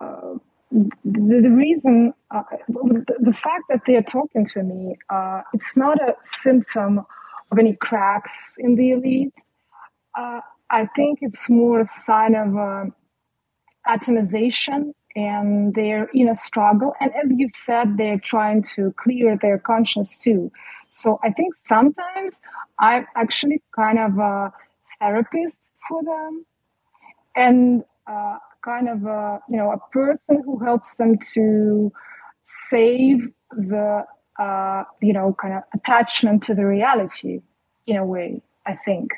uh, the, the, reason, uh, the, the, fact that they are talking to me, uh, it's not a symptom of any cracks in the elite. I think it's more a sign of atomization and they're in a struggle. And as you said, they're trying to clear their conscience too. So I think sometimes I'm actually kind of a therapist for them and uh, kind of a, you know, a person who helps them to save the, uh, you know, kind of attachment to the reality in a way, I think.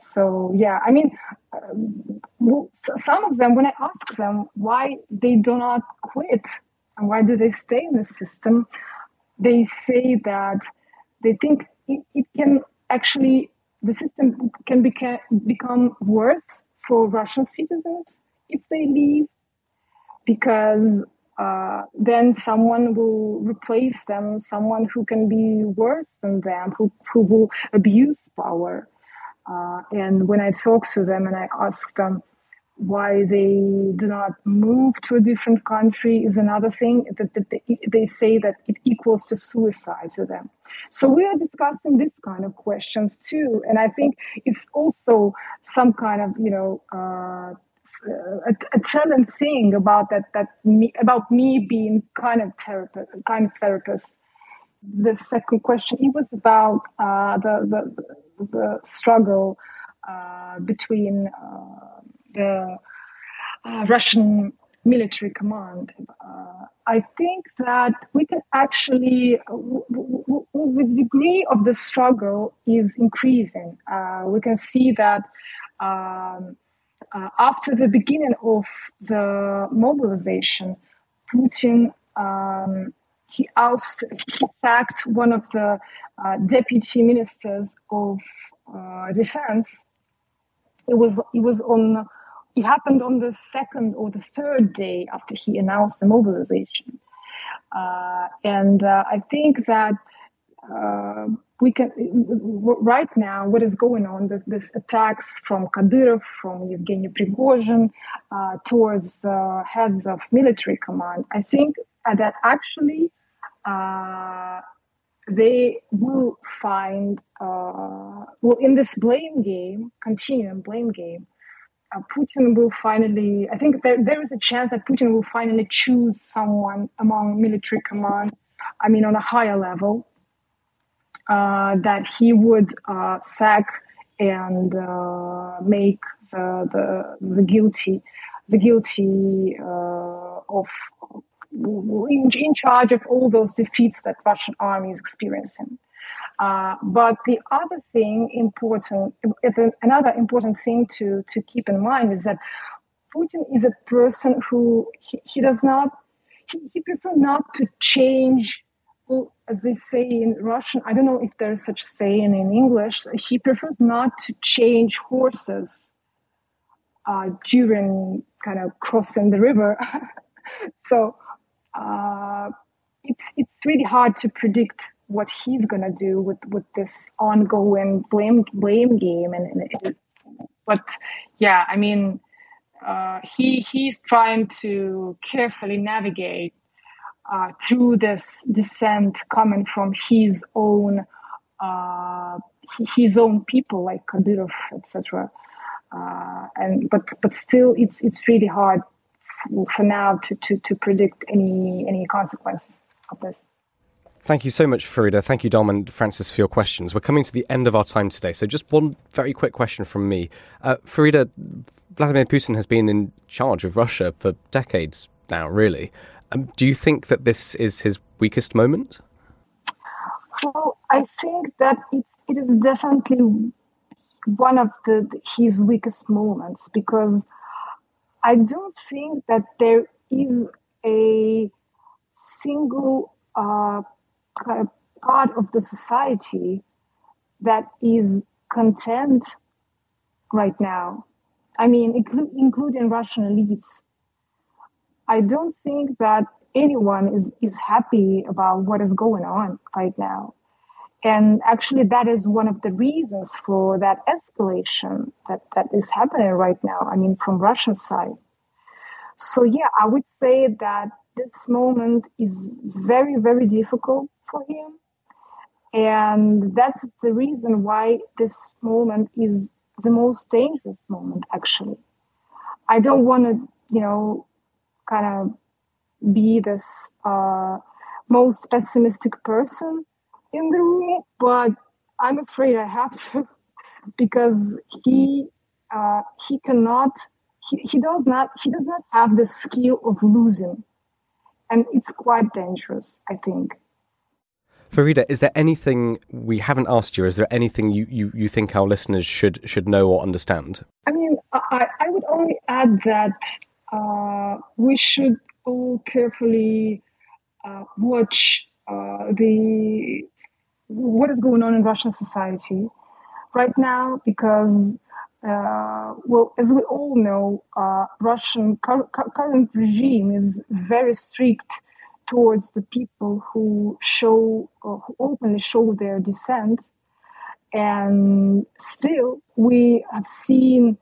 So yeah, I mean, uh, some of them, when I ask them why they do not quit and why do they stay in the system, they say that they think it, it can actually the system can beca- become worse for Russian citizens if they leave because uh, then someone will replace them, someone who can be worse than them, who, who will abuse power. Uh, and when I talk to them and I ask them why they do not move to a different country is another thing that, that they, they say that it equals to suicide to them. So we are discussing this kind of questions too, and I think it's also some kind of you know uh, a, a thing about that that me, about me being kind of therapist, kind of therapist the second question, it was about uh, the, the, the struggle uh, between uh, the uh, Russian military command. Uh, I think that we can actually, w- w- w- the degree of the struggle is increasing. Uh, we can see that um, uh, after the beginning of the mobilization, Putin um, he ousted, he sacked one of the uh, deputy ministers of uh, defense. It was it was on it happened on the second or the third day after he announced the mobilization, uh, and uh, I think that uh, we can right now what is going on this, this attacks from Kadyrov from Yevgeny Prigozhin uh, towards the heads of military command. I think that actually uh, they will find uh, well in this blame game continuum blame game uh, Putin will finally I think there, there is a chance that Putin will finally choose someone among military command I mean on a higher level uh, that he would uh, sack and uh, make the, the, the guilty the guilty uh, of in, in, charge of all those defeats that Russian army is experiencing. Uh, but the other thing important, another important thing to, to keep in mind is that Putin is a person who he, he does not, he, he prefers not to change as they say in Russian, I don't know if there's such saying in English. He prefers not to change horses uh, during kind of crossing the river. *laughs* so uh, it's it's really hard to predict what he's gonna do with with this ongoing blame blame game. And, and but yeah, I mean, uh, he he's trying to carefully navigate uh, through this dissent coming from his own uh, his own people like Kadyrov, etc. Uh, and but but still, it's it's really hard for now to, to, to predict any any consequences of this. Thank you so much, Farida. Thank you, Dom and Francis, for your questions. We're coming to the end of our time today, so just one very quick question from me. Uh, Farida, Vladimir Putin has been in charge of Russia for decades now, really. Um, do you think that this is his weakest moment? Well, I think that it's it is definitely one of the his weakest moments because I don't think that there is a single uh, part of the society that is content right now. I mean, inclu- including Russian elites. I don't think that anyone is, is happy about what is going on right now. And actually, that is one of the reasons for that escalation that, that is happening right now. I mean, from Russian side. So, yeah, I would say that this moment is very, very difficult for him. And that's the reason why this moment is the most dangerous moment, actually. I don't want to, you know, kind of be this uh, most pessimistic person in the room, but I'm afraid I have to *laughs* because he uh, he cannot he, he does not he does not have the skill of losing, and it's quite dangerous. I think. Farida, is there anything we haven't asked you? Is there anything you, you, you think our listeners should should know or understand? I mean, I, I would only add that uh, we should all carefully uh, watch uh, the what is going on in Russian society right now because uh, well, as we all know, uh, Russian cur- current regime is very strict towards the people who show, who openly show their dissent, and still we have seen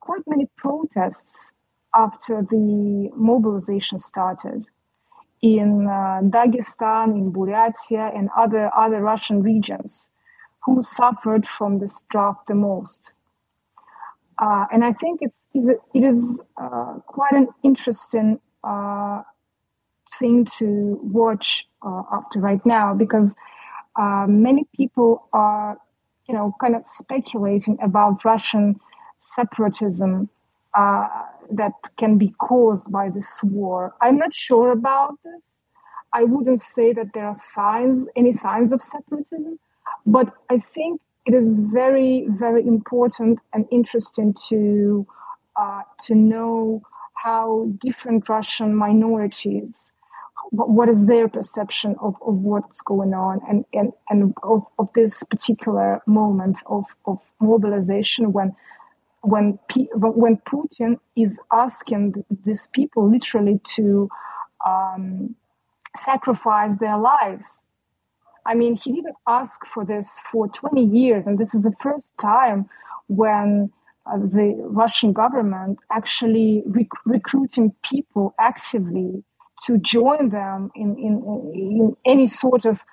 quite many protests after the mobilization started in uh, Dagestan, in Buryatia, and other, other Russian regions who suffered from this drought the most. Uh, and I think it's, it is uh, quite an interesting uh, thing to watch uh, after right now because uh, many people are, you know, kind of speculating about Russian separatism uh, that can be caused by this war. I'm not sure about this. I wouldn't say that there are signs, any signs of separatism, but I think it is very, very important and interesting to uh, to know how different Russian minorities, what is their perception of, of what's going on and, and, and of, of this particular moment of, of mobilization when when when Putin is asking these people literally to um, sacrifice their lives. I mean, he didn't ask for this for 20 years, and this is the first time when uh, the Russian government actually rec- recruiting people actively to join them in, in, in any sort of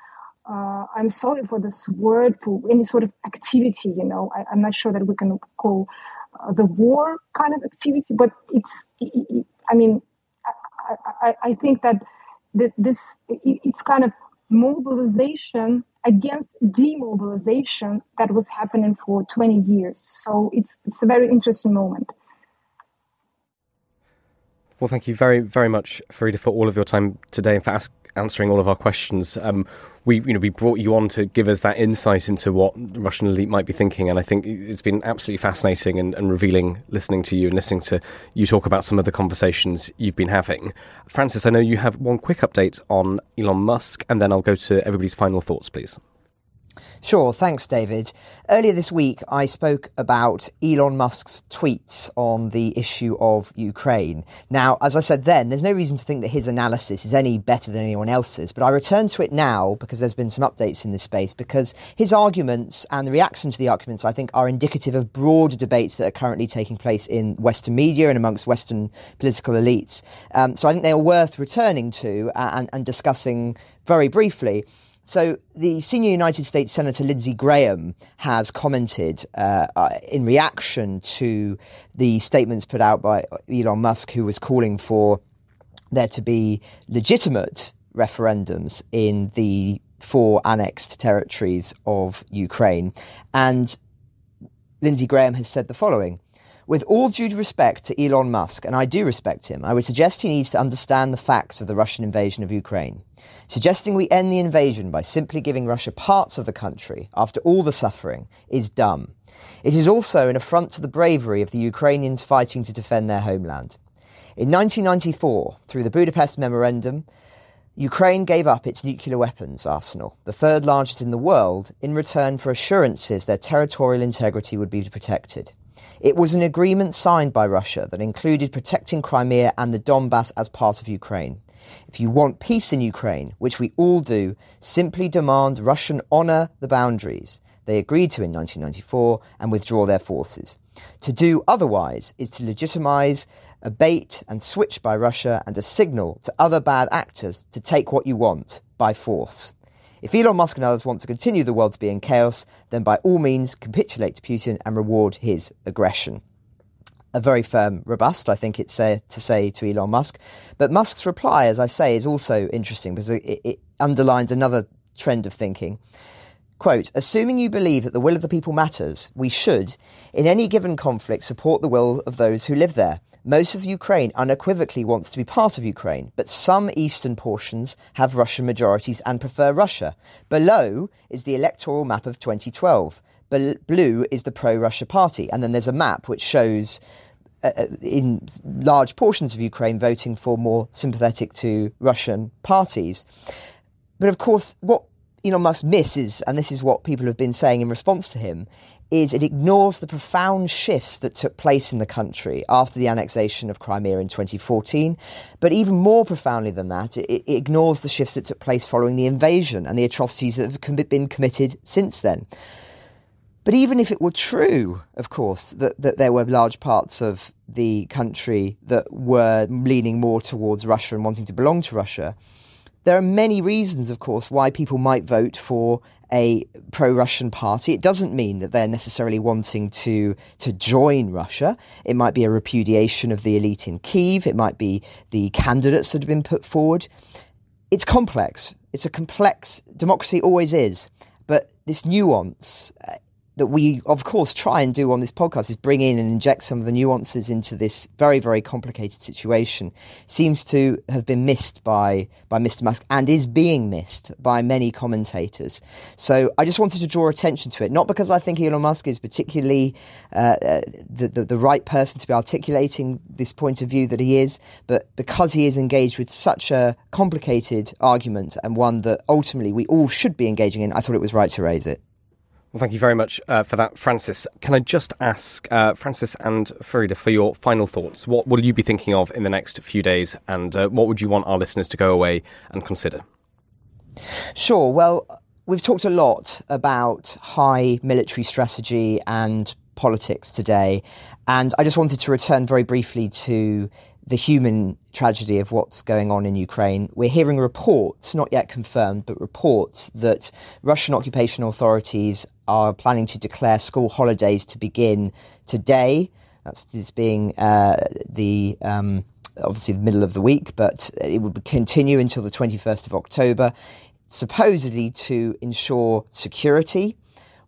uh, I'm sorry for this word for any sort of activity. You know, I, am not sure that we can call uh, the war kind of activity, but it's. It, I mean, I, I, I, think that this it, it's kind of mobilization against demobilization that was happening for 20 years. So it's it's a very interesting moment. Well, thank you very, very much, Farida, for all of your time today and for ask, answering all of our questions. Um, we, you know, we brought you on to give us that insight into what Russian elite might be thinking, and I think it's been absolutely fascinating and, and revealing listening to you and listening to you talk about some of the conversations you've been having. Francis, I know you have one quick update on Elon Musk, and then I'll go to everybody's final thoughts, please. Sure, thanks, David. Earlier this week, I spoke about Elon Musk's tweets on the issue of Ukraine. Now, as I said then, there's no reason to think that his analysis is any better than anyone else's, but I return to it now because there's been some updates in this space, because his arguments and the reaction to the arguments, I think, are indicative of broader debates that are currently taking place in Western media and amongst Western political elites. Um, so I think they are worth returning to and, and discussing very briefly. So, the senior United States Senator Lindsey Graham has commented uh, uh, in reaction to the statements put out by Elon Musk, who was calling for there to be legitimate referendums in the four annexed territories of Ukraine. And Lindsey Graham has said the following with all due respect to Elon Musk, and I do respect him, I would suggest he needs to understand the facts of the Russian invasion of Ukraine. Suggesting we end the invasion by simply giving Russia parts of the country after all the suffering is dumb. It is also an affront to the bravery of the Ukrainians fighting to defend their homeland. In 1994, through the Budapest Memorandum, Ukraine gave up its nuclear weapons arsenal, the third largest in the world, in return for assurances their territorial integrity would be protected. It was an agreement signed by Russia that included protecting Crimea and the Donbass as part of Ukraine. If you want peace in Ukraine, which we all do, simply demand Russian honour the boundaries they agreed to in 1994 and withdraw their forces. To do otherwise is to legitimise a bait and switch by Russia and a signal to other bad actors to take what you want by force. If Elon Musk and others want to continue the world to be in chaos, then by all means capitulate to Putin and reward his aggression. A very firm, robust, I think it's uh, to say to Elon Musk. But Musk's reply, as I say, is also interesting because it, it underlines another trend of thinking. Quote, assuming you believe that the will of the people matters, we should, in any given conflict, support the will of those who live there. Most of Ukraine unequivocally wants to be part of Ukraine, but some eastern portions have Russian majorities and prefer Russia. Below is the electoral map of 2012. Blue is the pro Russia party, and then there's a map which shows uh, uh, in large portions of Ukraine voting for more sympathetic to Russian parties. But of course, what Elon Musk misses, and this is what people have been saying in response to him, is it ignores the profound shifts that took place in the country after the annexation of Crimea in 2014. But even more profoundly than that, it, it ignores the shifts that took place following the invasion and the atrocities that have been committed since then. But even if it were true, of course, that, that there were large parts of the country that were leaning more towards Russia and wanting to belong to Russia, there are many reasons, of course, why people might vote for a pro-Russian party. It doesn't mean that they're necessarily wanting to to join Russia. It might be a repudiation of the elite in Kiev. It might be the candidates that have been put forward. It's complex. It's a complex democracy always is, but this nuance uh, that we, of course, try and do on this podcast is bring in and inject some of the nuances into this very, very complicated situation. Seems to have been missed by by Mr. Musk and is being missed by many commentators. So I just wanted to draw attention to it, not because I think Elon Musk is particularly uh, uh, the, the the right person to be articulating this point of view that he is, but because he is engaged with such a complicated argument and one that ultimately we all should be engaging in. I thought it was right to raise it. Well, thank you very much uh, for that, Francis. Can I just ask, uh, Francis and Farida, for your final thoughts? What will you be thinking of in the next few days, and uh, what would you want our listeners to go away and consider? Sure. Well, we've talked a lot about high military strategy and politics today, and I just wanted to return very briefly to the human tragedy of what's going on in Ukraine. We're hearing reports, not yet confirmed, but reports that Russian occupation authorities are planning to declare school holidays to begin today. That's this being uh, the um, obviously the middle of the week, but it would continue until the 21st of October, supposedly to ensure security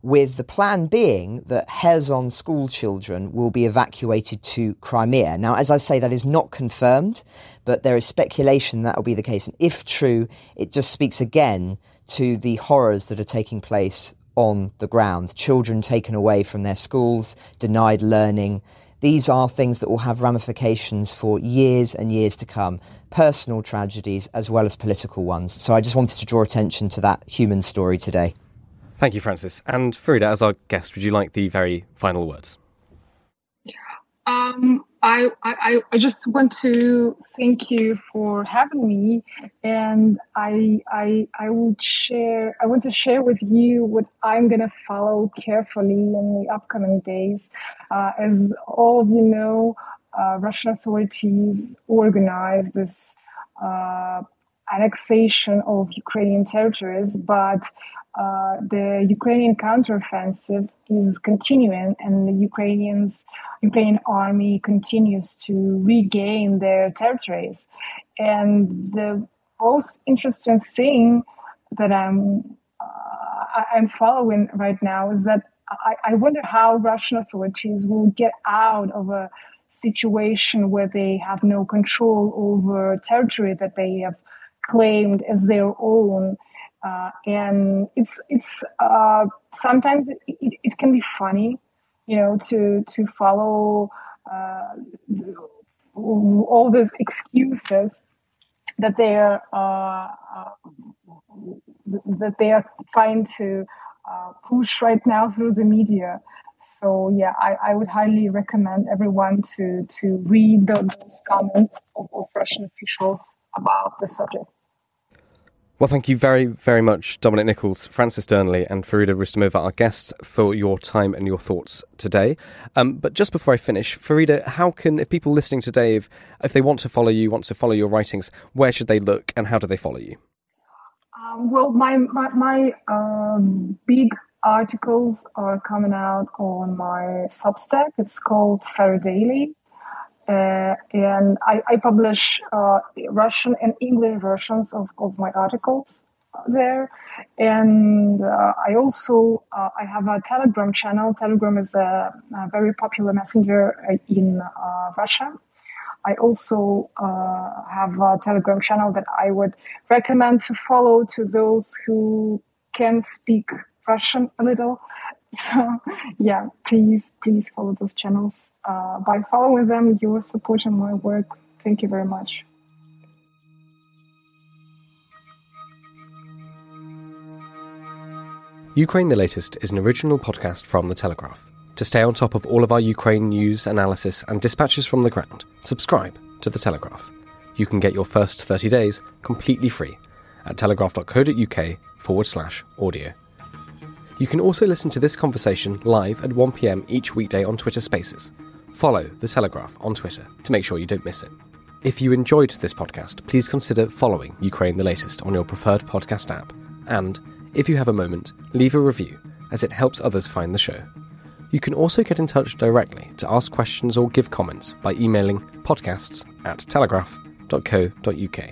with the plan being that Kherson school children will be evacuated to Crimea. Now, as I say, that is not confirmed, but there is speculation that will be the case. And if true, it just speaks again to the horrors that are taking place on the ground. Children taken away from their schools, denied learning. These are things that will have ramifications for years and years to come, personal tragedies as well as political ones. So I just wanted to draw attention to that human story today. Thank you, Francis. And Farida, as our guest, would you like the very final words? Um, I, I, I just want to thank you for having me, and I, I, I would share. I want to share with you what I'm gonna follow carefully in the upcoming days. Uh, as all of you know, uh, Russian authorities organized this uh, annexation of Ukrainian territories, but uh, the Ukrainian counteroffensive is continuing, and the Ukrainians, Ukrainian army continues to regain their territories. And the most interesting thing that I'm uh, I'm following right now is that I, I wonder how Russian authorities will get out of a situation where they have no control over territory that they have claimed as their own uh, and it's it's uh, sometimes it, it, it, can be funny, you know, to to follow uh, all those excuses that they are uh, uh, that they are trying to uh, push right now through the media. So yeah, I, I would highly recommend everyone to to read those comments of, of Russian officials about the subject. Well, thank you very, very much, Dominic Nicholls, Francis Dearnley, and Farida Roustamova, our guests, for your time and your thoughts today. Um, but just before I finish, Farida, how can, if people listening today, if, if they want to follow you, want to follow your writings, where should they look and how do they follow you? Um, well, my, my, my um, big articles are coming out on my Substack. It's called Faridaily. Uh, and I, I publish uh, Russian and English versions of, of my articles there. And uh, I also uh, I have a Telegram channel. Telegram is a, a very popular messenger uh, in uh, Russia. I also have a Telegram channel that I would recommend to follow to those who can speak Russian a little. *laughs* So yeah, please, please follow those channels. Uh, by following them, you're supporting my work. Thank you very much. Ukraine the Latest is an original podcast from The Telegraph. To stay on top of all of our Ukraine news, analysis, and dispatches from the ground, subscribe to The Telegraph. You can get your first 30 days completely free at telegraph.co.uk forward slash audio. You can also listen to this conversation live at 1pm each weekday on Twitter Spaces. Follow The Telegraph on Twitter to make sure you don't miss it. If you enjoyed this podcast, please consider following Ukraine the Latest on your preferred podcast app. And, if you have a moment, leave a review, as it helps others find the show. You can also get in touch directly to ask questions or give comments by emailing podcasts at telegraph.co.uk.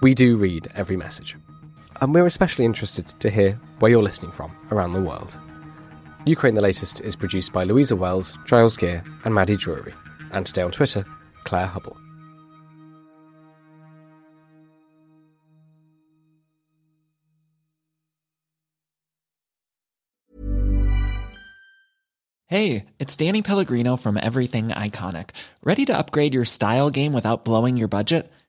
We do read every message. And we're especially interested to hear where you're listening from around the world. Ukraine the Latest is produced by Louisa Wells, Giles Gear, and Maddie Drury. And today on Twitter, Claire Hubble. Hey, it's Danny Pellegrino from Everything Iconic. Ready to upgrade your style game without blowing your budget?